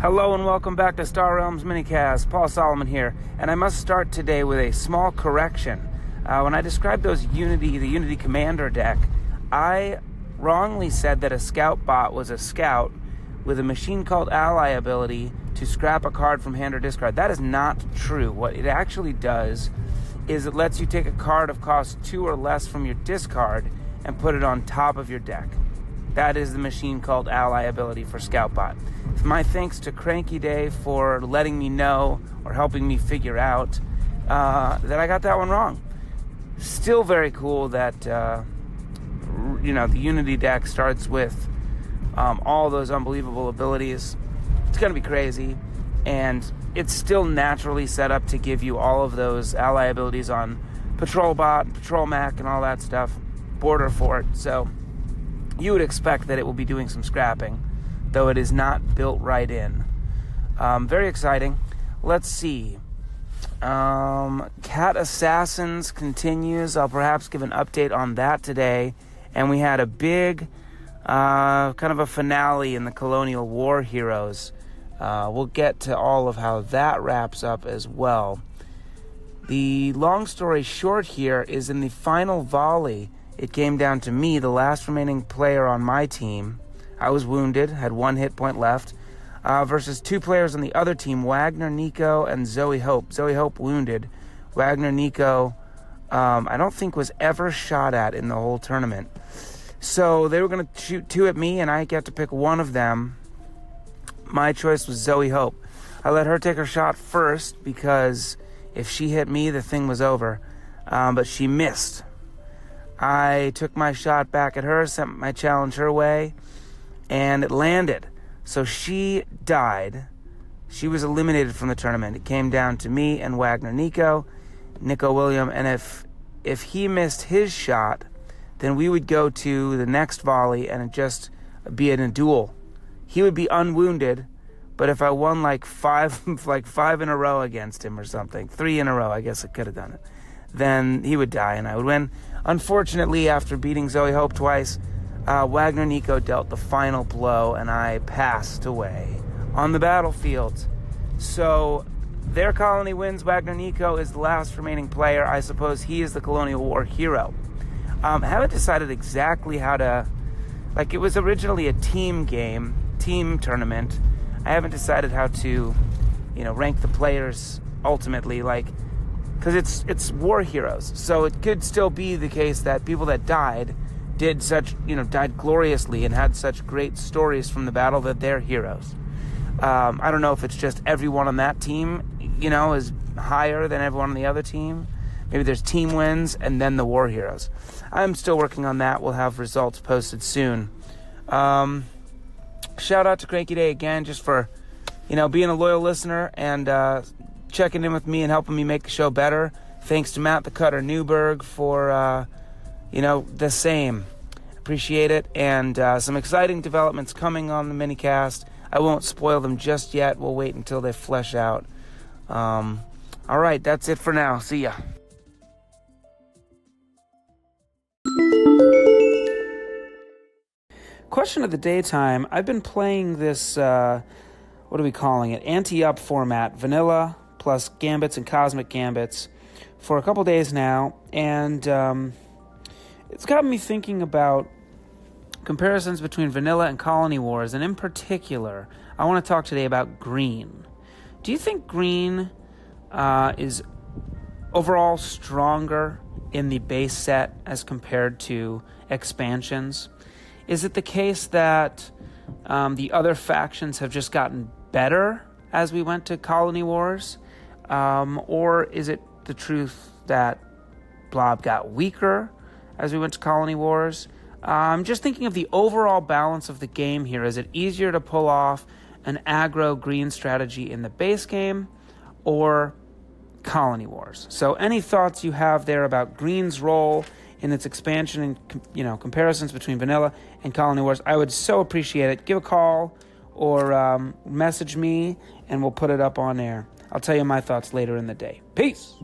Hello and welcome back to Star Realms Minicast. Paul Solomon here, and I must start today with a small correction. Uh, when I described those Unity, the Unity Commander deck, I wrongly said that a Scout bot was a Scout with a Machine Cult Ally ability to scrap a card from hand or discard. That is not true. What it actually does is it lets you take a card of cost two or less from your discard and put it on top of your deck. That is the Machine Cult Ally ability for Scoutbot. My thanks to Cranky Day for letting me know or helping me figure out uh, that I got that one wrong. Still very cool that uh, you know the Unity deck starts with um, all those unbelievable abilities. It's gonna be crazy, and it's still naturally set up to give you all of those ally abilities on Patrol Bot, Patrol Mech, and all that stuff. Border Fort. So you would expect that it will be doing some scrapping, though it is not built right in. Um, very exciting. Let's see. Um, Cat Assassins continues. I'll perhaps give an update on that today. And we had a big, uh, kind of a finale in the Colonial War Heroes. Uh, we'll get to all of how that wraps up as well. The long story short here is in the final volley it came down to me, the last remaining player on my team. I was wounded, had one hit point left, uh, versus two players on the other team Wagner, Nico, and Zoe Hope. Zoe Hope wounded. Wagner, Nico, um, I don't think was ever shot at in the whole tournament. So they were going to shoot two at me, and I got to pick one of them. My choice was Zoe Hope. I let her take her shot first because if she hit me, the thing was over. Um, but she missed. I took my shot back at her, sent my challenge her way, and it landed. So she died. She was eliminated from the tournament. It came down to me and Wagner Nico, Nico William, and if if he missed his shot, then we would go to the next volley and just be in a duel. He would be unwounded, but if I won like five like five in a row against him or something, three in a row, I guess I could have done it, then he would die and I would win. Unfortunately, after beating Zoe Hope twice, uh, Wagner Nico dealt the final blow and I passed away on the battlefield. So their colony wins. Wagner Nico is the last remaining player. I suppose he is the Colonial War hero. Um, haven't decided exactly how to. Like, it was originally a team game, team tournament. I haven't decided how to, you know, rank the players ultimately. Like, because it's it's war heroes. So it could still be the case that people that died did such you know died gloriously and had such great stories from the battle that they're heroes. Um, I don't know if it's just everyone on that team, you know, is higher than everyone on the other team. Maybe there's team wins and then the war heroes. I'm still working on that. We'll have results posted soon. Um, shout out to Cranky Day again, just for you know being a loyal listener and uh, checking in with me and helping me make the show better. Thanks to Matt the Cutter Newberg for, uh, you know, the same. Appreciate it. And uh, some exciting developments coming on the minicast. I won't spoil them just yet. We'll wait until they flesh out. Um, all right, that's it for now. See ya. Question of the daytime. I've been playing this, uh, what are we calling it? Anti up format, vanilla plus gambits and cosmic gambits for a couple days now, and um, it's got me thinking about comparisons between vanilla and colony wars, and in particular, I want to talk today about green. Do you think green uh, is overall stronger in the base set as compared to expansions? Is it the case that um, the other factions have just gotten better as we went to colony wars? Um, or is it the truth that Blob got weaker as we went to Colony Wars? I'm um, just thinking of the overall balance of the game here. Is it easier to pull off an aggro green strategy in the base game or Colony Wars? So, any thoughts you have there about green's role in its expansion and you know comparisons between vanilla and Colony Wars? I would so appreciate it. Give a call or um, message me, and we'll put it up on air. I'll tell you my thoughts later in the day. Peace.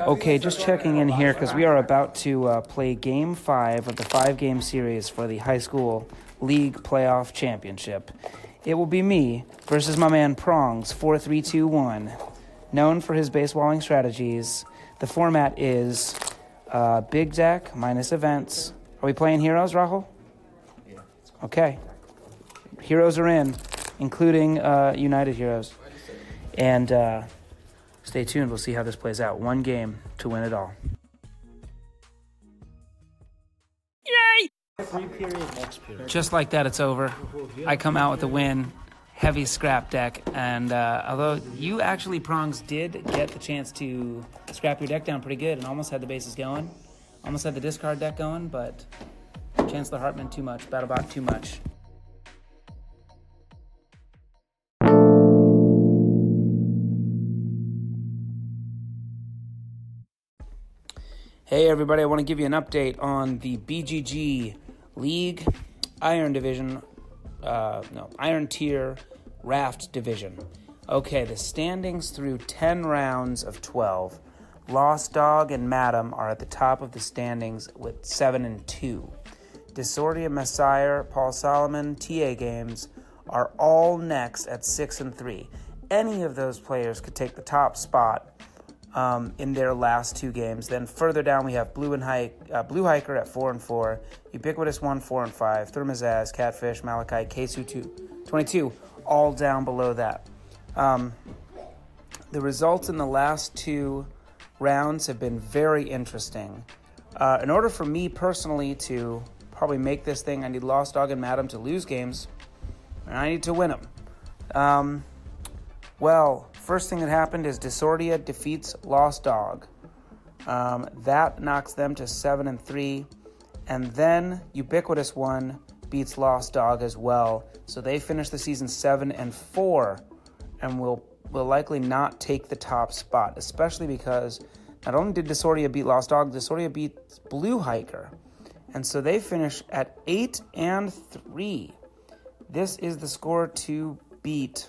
Okay, just checking in here because we are about to uh, play game five of the five game series for the high school league playoff championship. It will be me versus my man Prongs, 4 3 2 1. Known for his baseballing strategies. The format is uh, big deck minus events. Are we playing heroes, Rahul? Yeah. Okay. Heroes are in, including uh, United Heroes. And uh, stay tuned. We'll see how this plays out. One game to win it all. Yay! Just like that, it's over. I come out with a win. Heavy scrap deck. And uh, although you actually, Prongs, did get the chance to scrap your deck down pretty good and almost had the bases going, almost had the discard deck going, but Chancellor Hartman too much, Battlebot too much. Hey everybody, I want to give you an update on the BGG League Iron Division, uh, no, Iron Tier Raft Division. Okay, the standings through 10 rounds of 12. Lost Dog and Madam are at the top of the standings with 7 and 2. Disordia Messiah, Paul Solomon, TA Games are all next at 6 and 3. Any of those players could take the top spot um, in their last two games. Then further down we have Blue and Hike, uh, Blue Hiker at four and four, Ubiquitous one, four and five, Thermazaz, Catfish, Malachi, Kesu two, 22, all down below that. Um, the results in the last two rounds have been very interesting. Uh, in order for me personally to probably make this thing, I need Lost Dog and Madam to lose games, and I need to win them. Um, well, first thing that happened is Disordia defeats Lost Dog. Um, that knocks them to seven and three, and then Ubiquitous One beats Lost Dog as well. So they finish the season seven and four, and will will likely not take the top spot, especially because not only did Disordia beat Lost Dog, Disordia beat Blue Hiker, and so they finish at eight and three. This is the score to beat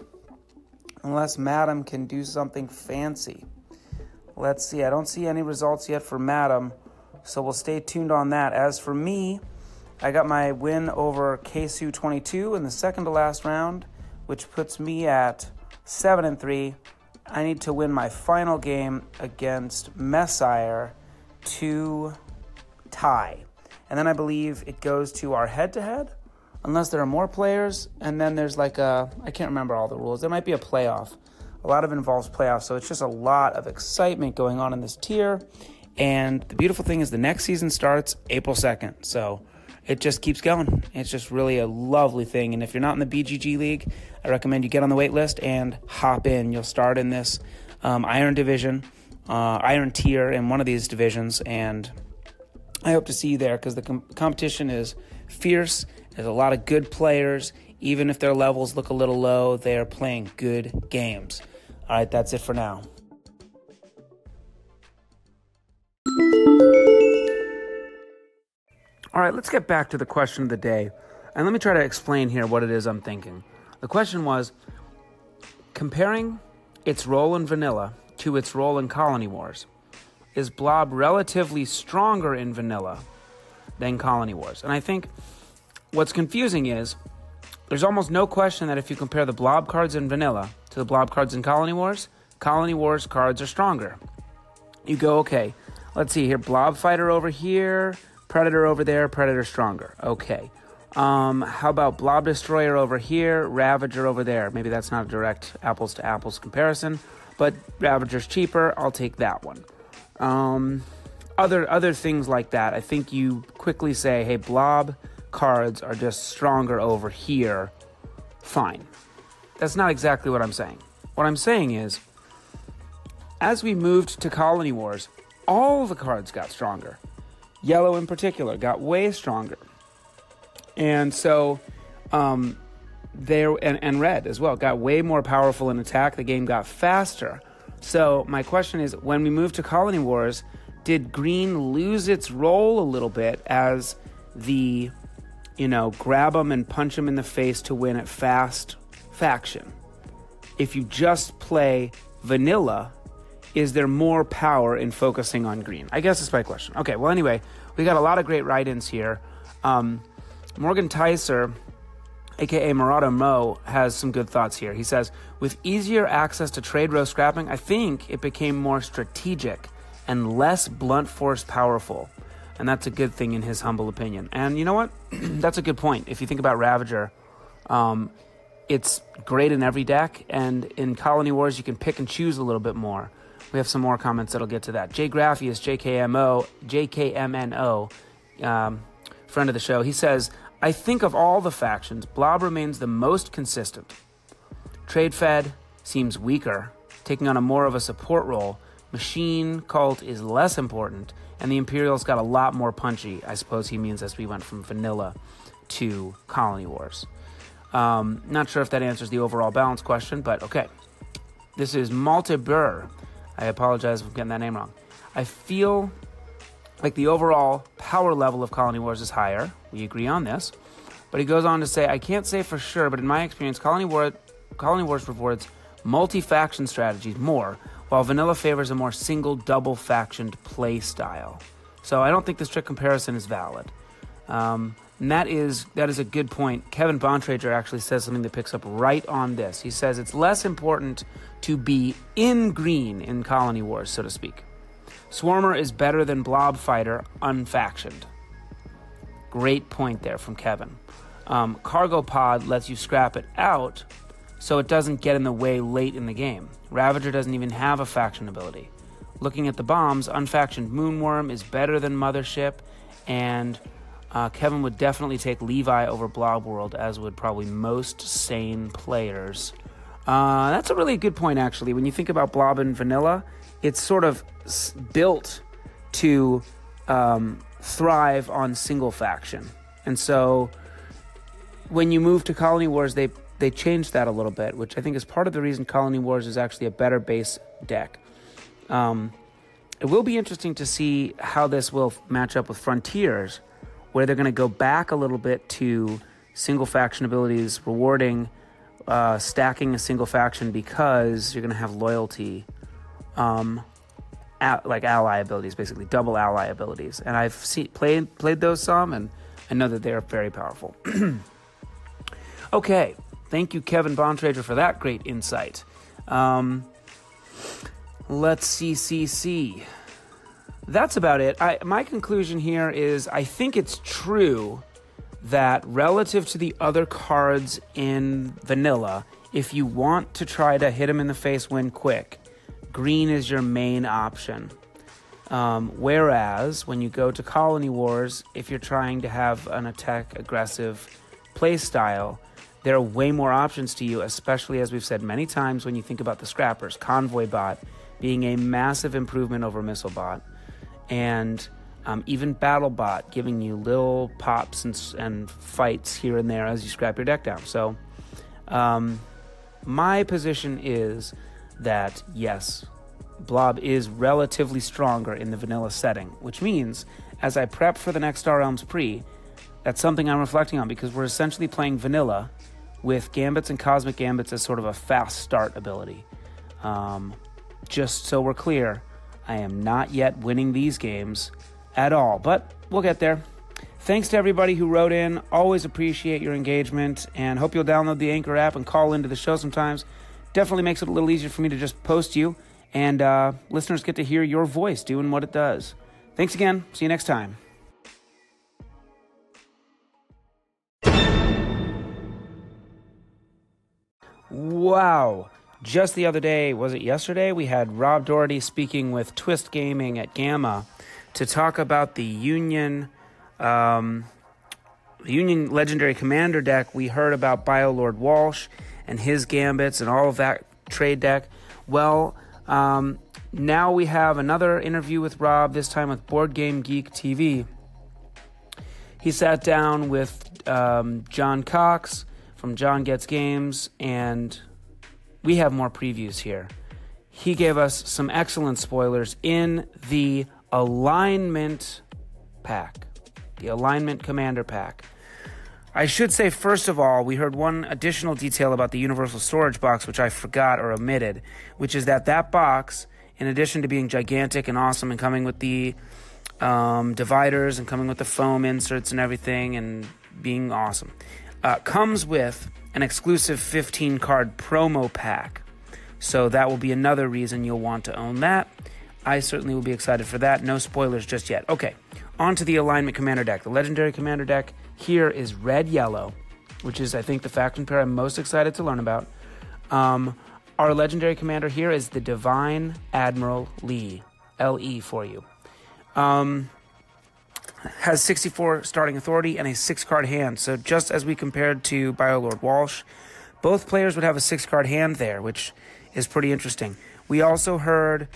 unless Madam can do something fancy. Let's see. I don't see any results yet for Madam, so we'll stay tuned on that. As for me, I got my win over KSU 22 in the second to last round, which puts me at 7 and 3. I need to win my final game against Messire to tie. And then I believe it goes to our head to head unless there are more players. And then there's like a, I can't remember all the rules. There might be a playoff. A lot of involves playoffs. So it's just a lot of excitement going on in this tier. And the beautiful thing is the next season starts April 2nd. So it just keeps going. It's just really a lovely thing. And if you're not in the BGG League, I recommend you get on the wait list and hop in. You'll start in this um, Iron Division, uh, Iron Tier in one of these divisions. And I hope to see you there because the com- competition is fierce there's a lot of good players. Even if their levels look a little low, they are playing good games. All right, that's it for now. All right, let's get back to the question of the day. And let me try to explain here what it is I'm thinking. The question was comparing its role in vanilla to its role in Colony Wars. Is Blob relatively stronger in vanilla than Colony Wars? And I think What's confusing is there's almost no question that if you compare the blob cards in vanilla to the blob cards in Colony Wars, Colony Wars cards are stronger. You go, okay, let's see here blob fighter over here, predator over there, predator stronger. Okay. Um, how about blob destroyer over here, ravager over there? Maybe that's not a direct apples to apples comparison, but ravager's cheaper. I'll take that one. Um, other other things like that. I think you quickly say, hey, blob cards are just stronger over here, fine. That's not exactly what I'm saying. What I'm saying is, as we moved to Colony Wars, all the cards got stronger. Yellow, in particular, got way stronger. And so, um, there and, and red as well got way more powerful in attack. The game got faster. So, my question is when we moved to Colony Wars, did green lose its role a little bit as the you know, grab them and punch them in the face to win at fast faction. If you just play vanilla, is there more power in focusing on green? I guess that's my question. Okay, well, anyway, we got a lot of great write ins here. Um, Morgan Tyser, aka Murata Mo, has some good thoughts here. He says, with easier access to trade row scrapping, I think it became more strategic and less blunt force powerful. And that's a good thing in his humble opinion. And you know what? that's a good point. If you think about Ravager, um, it's great in every deck, and in Colony Wars, you can pick and choose a little bit more. We have some more comments that'll get to that. Jay Graphius, JKMO, JKMNO, um, friend of the show, he says, I think of all the factions, Blob remains the most consistent. Trade Fed seems weaker, taking on a more of a support role. Machine Cult is less important, and the Imperials got a lot more punchy. I suppose he means as we went from vanilla to Colony Wars. Um, not sure if that answers the overall balance question, but okay. This is Malte Burr. I apologize for getting that name wrong. I feel like the overall power level of Colony Wars is higher. We agree on this. But he goes on to say, I can't say for sure, but in my experience, Colony, War, Colony Wars rewards multi faction strategies more, while Vanilla favors a more single, double factioned play style. So I don't think this trick comparison is valid. Um, and that is that is a good point. Kevin Bontrager actually says something that picks up right on this. He says it's less important to be in green in Colony Wars, so to speak. Swarmer is better than Blob Fighter unfactioned. Great point there from Kevin. Um, Cargo Pod lets you scrap it out so it doesn't get in the way late in the game. Ravager doesn't even have a faction ability. Looking at the bombs, unfactioned Moonwurm is better than Mothership, and uh, Kevin would definitely take Levi over Blob World, as would probably most sane players. Uh, that's a really good point, actually. When you think about Blob and Vanilla, it's sort of built to um, thrive on single faction. And so when you move to Colony Wars, they, they changed that a little bit, which I think is part of the reason Colony Wars is actually a better base deck. Um, it will be interesting to see how this will match up with Frontiers where they're going to go back a little bit to single faction abilities, rewarding uh, stacking a single faction because you're going to have loyalty, um, like ally abilities, basically double ally abilities. And I've seen, played played those some, and I know that they are very powerful. okay, thank you, Kevin Bontrager, for that great insight. Um, let's see, see, see that's about it. I, my conclusion here is I think it's true that relative to the other cards in vanilla, if you want to try to hit them in the face, win quick, green is your main option. Um, whereas when you go to Colony Wars, if you're trying to have an attack aggressive play style, there are way more options to you, especially as we've said many times when you think about the scrappers. Convoy Bot being a massive improvement over Missile Bot and um, even BattleBot giving you little pops and, and fights here and there as you scrap your deck down. So, um, my position is that yes, Blob is relatively stronger in the vanilla setting, which means as I prep for the next Star Realms pre, that's something I'm reflecting on because we're essentially playing vanilla with Gambits and Cosmic Gambits as sort of a fast start ability. Um, just so we're clear, I am not yet winning these games at all, but we'll get there. Thanks to everybody who wrote in. Always appreciate your engagement and hope you'll download the Anchor app and call into the show sometimes. Definitely makes it a little easier for me to just post you, and uh, listeners get to hear your voice doing what it does. Thanks again. See you next time. Wow. Just the other day, was it yesterday? We had Rob Dougherty speaking with Twist Gaming at GAMA to talk about the Union, um, Union Legendary Commander deck. We heard about Biolord Walsh and his gambits and all of that trade deck. Well, um, now we have another interview with Rob, this time with Board Game Geek TV. He sat down with um, John Cox from John Gets Games and we have more previews here. He gave us some excellent spoilers in the alignment pack, the alignment commander pack. I should say, first of all, we heard one additional detail about the universal storage box, which I forgot or omitted, which is that that box in addition to being gigantic and awesome and coming with the um, dividers and coming with the foam inserts and everything and being awesome, uh, comes with an exclusive 15 card promo pack. So that will be another reason you'll want to own that. I certainly will be excited for that. No spoilers just yet. Okay, on to the alignment commander deck. The legendary commander deck here is red yellow, which is, I think, the faction pair I'm most excited to learn about. Um, our legendary commander here is the Divine Admiral Lee, LE for you. Um, has 64 starting authority and a six card hand. So just as we compared to Biolord Walsh, both players would have a six card hand there, which is pretty interesting. We also heard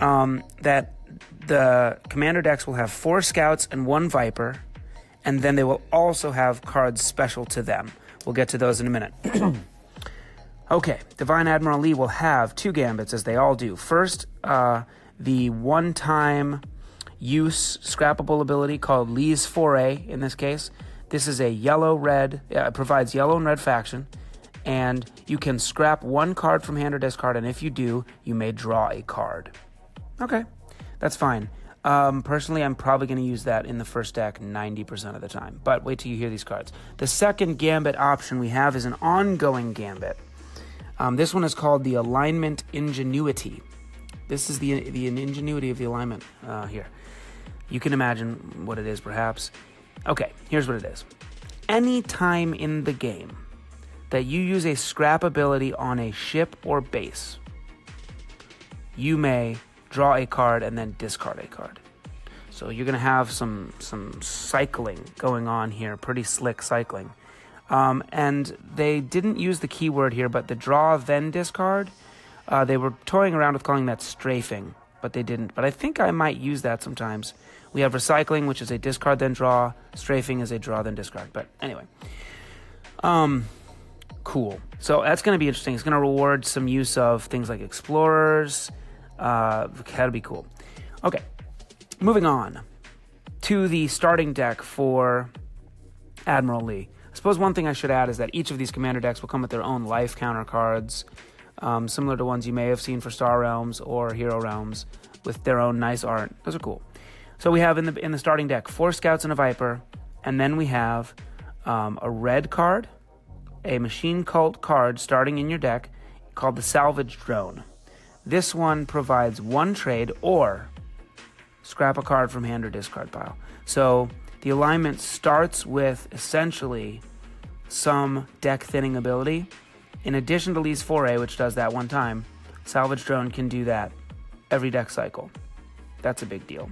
um, that the commander decks will have four scouts and one viper, and then they will also have cards special to them. We'll get to those in a minute. okay, Divine Admiral Lee will have two gambits, as they all do. First, uh, the one time use scrappable ability called Lee's Foray in this case. This is a yellow red, uh, provides yellow and red faction, and you can scrap one card from hand or discard, and if you do, you may draw a card. Okay, that's fine. Um, personally, I'm probably going to use that in the first deck 90% of the time, but wait till you hear these cards. The second gambit option we have is an ongoing gambit. Um, this one is called the Alignment Ingenuity. This is the, the ingenuity of the alignment uh, here. You can imagine what it is, perhaps. Okay, here's what it is. Any time in the game that you use a scrap ability on a ship or base, you may draw a card and then discard a card. So you're going to have some some cycling going on here, pretty slick cycling. Um, and they didn't use the keyword here, but the draw then discard. Uh, they were toying around with calling that strafing, but they didn't. But I think I might use that sometimes. We have recycling, which is a discard then draw. Strafing is a draw then discard. But anyway, um, cool. So that's going to be interesting. It's going to reward some use of things like explorers. Uh, that'll be cool. Okay, moving on to the starting deck for Admiral Lee. I suppose one thing I should add is that each of these commander decks will come with their own life counter cards, um, similar to ones you may have seen for Star Realms or Hero Realms, with their own nice art. Those are cool. So we have in the in the starting deck four scouts and a viper, and then we have um, a red card, a machine cult card starting in your deck called the salvage drone. This one provides one trade or scrap a card from hand or discard pile. So the alignment starts with essentially some deck thinning ability. In addition to Lee's Foray, which does that one time, Salvage Drone can do that every deck cycle. That's a big deal.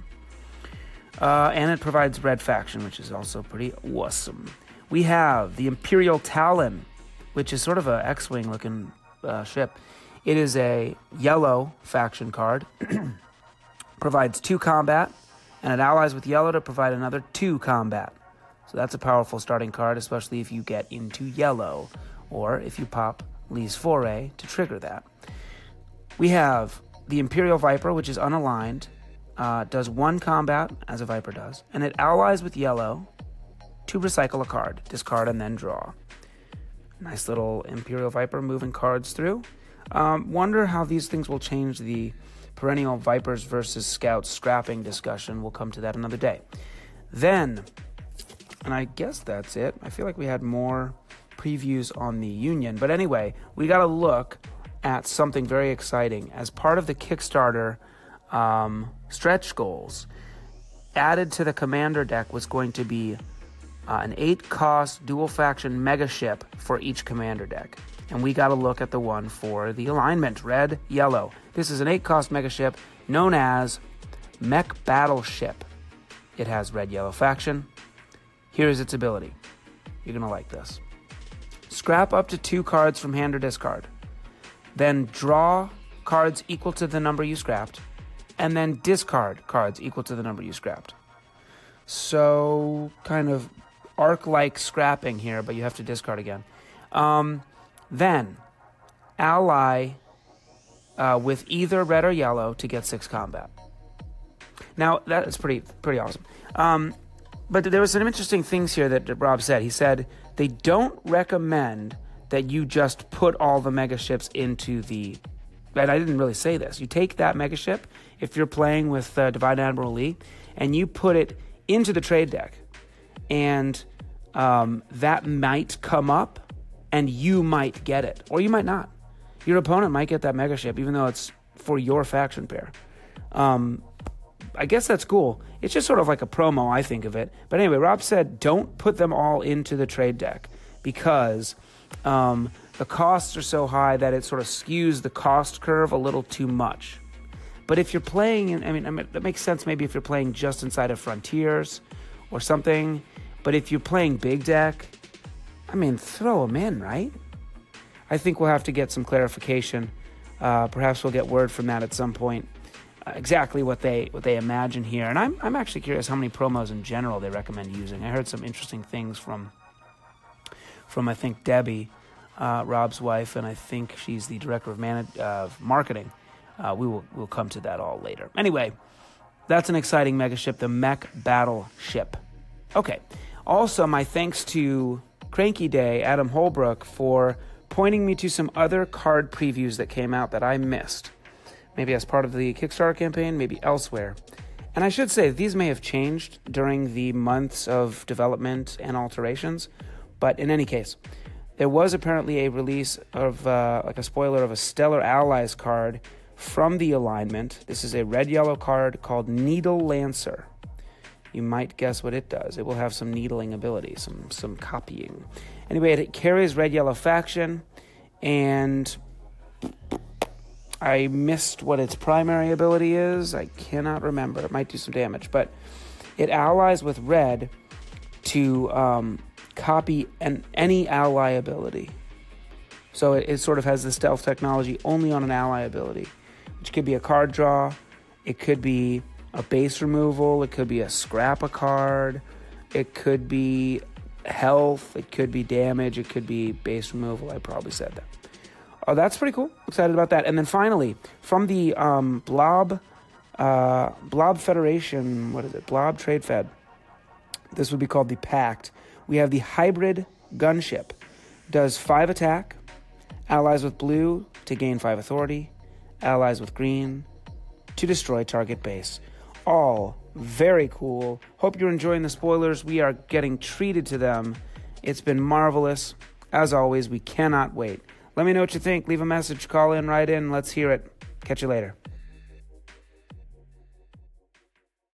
Uh, and it provides Red Faction, which is also pretty awesome. We have the Imperial Talon, which is sort of a X-wing looking uh, ship. It is a yellow faction card. provides two combat, and it allies with yellow to provide another two combat. So that's a powerful starting card, especially if you get into yellow, or if you pop Lee's Foray to trigger that. We have the Imperial Viper, which is unaligned, uh, does one combat, as a Viper does, and it allies with yellow to recycle a card, discard, and then draw. Nice little Imperial Viper moving cards through. Um, wonder how these things will change the perennial Vipers versus Scouts scrapping discussion. We'll come to that another day. Then, and I guess that's it. I feel like we had more previews on the Union. But anyway, we got to look at something very exciting. As part of the Kickstarter um, stretch goals, added to the commander deck was going to be uh, an eight cost dual faction mega ship for each commander deck and we got to look at the one for the alignment red, yellow. This is an 8 cost megaship known as Mech Battleship. It has red, yellow faction. Here's its ability. You're going to like this. Scrap up to two cards from hand or discard. Then draw cards equal to the number you scrapped. And then discard cards equal to the number you scrapped. So, kind of arc like scrapping here, but you have to discard again. Um, then, ally uh, with either red or yellow to get six combat. Now that is pretty pretty awesome. Um, but there was some interesting things here that Rob said. He said they don't recommend that you just put all the mega ships into the and I didn't really say this. You take that megaship if you're playing with uh, Divine Admiral Lee, and you put it into the trade deck, and um, that might come up, and you might get it, or you might not. Your opponent might get that megaship, even though it's for your faction pair. Um, I guess that's cool. It's just sort of like a promo, I think of it. But anyway, Rob said don't put them all into the trade deck because um, the costs are so high that it sort of skews the cost curve a little too much. But if you're playing, I mean, I mean, that makes sense maybe if you're playing just inside of Frontiers or something. But if you're playing big deck, I mean, throw them in, right? I think we'll have to get some clarification. Uh, perhaps we'll get word from that at some point. Uh, exactly what they what they imagine here, and I'm I'm actually curious how many promos in general they recommend using. I heard some interesting things from from I think Debbie, uh, Rob's wife, and I think she's the director of, man- of marketing. Uh, we will we'll come to that all later. Anyway, that's an exciting megaship, the Mech Battleship. Okay. Also, my thanks to Cranky Day, Adam Holbrook, for pointing me to some other card previews that came out that I missed. Maybe as part of the Kickstarter campaign, maybe elsewhere. And I should say, these may have changed during the months of development and alterations, but in any case, there was apparently a release of, uh, like a spoiler of a Stellar Allies card from the alignment. This is a red yellow card called Needle Lancer. You might guess what it does. It will have some needling ability, some some copying. Anyway, it carries red yellow faction, and I missed what its primary ability is. I cannot remember. It might do some damage, but it allies with red to um, copy an, any ally ability. So it, it sort of has the stealth technology only on an ally ability, which could be a card draw, it could be a base removal, it could be a scrap a card, it could be health, it could be damage, it could be base removal. I probably said that. Oh, that's pretty cool. Excited about that. And then finally, from the um, Blob uh, Blob Federation, what is it? Blob Trade Fed. This would be called the Pact. We have the hybrid gunship. Does five attack, allies with blue to gain five authority, allies with green to destroy target base. All very cool. Hope you're enjoying the spoilers. We are getting treated to them. It's been marvelous. As always, we cannot wait. Let me know what you think. Leave a message, call in, write in. Let's hear it. Catch you later.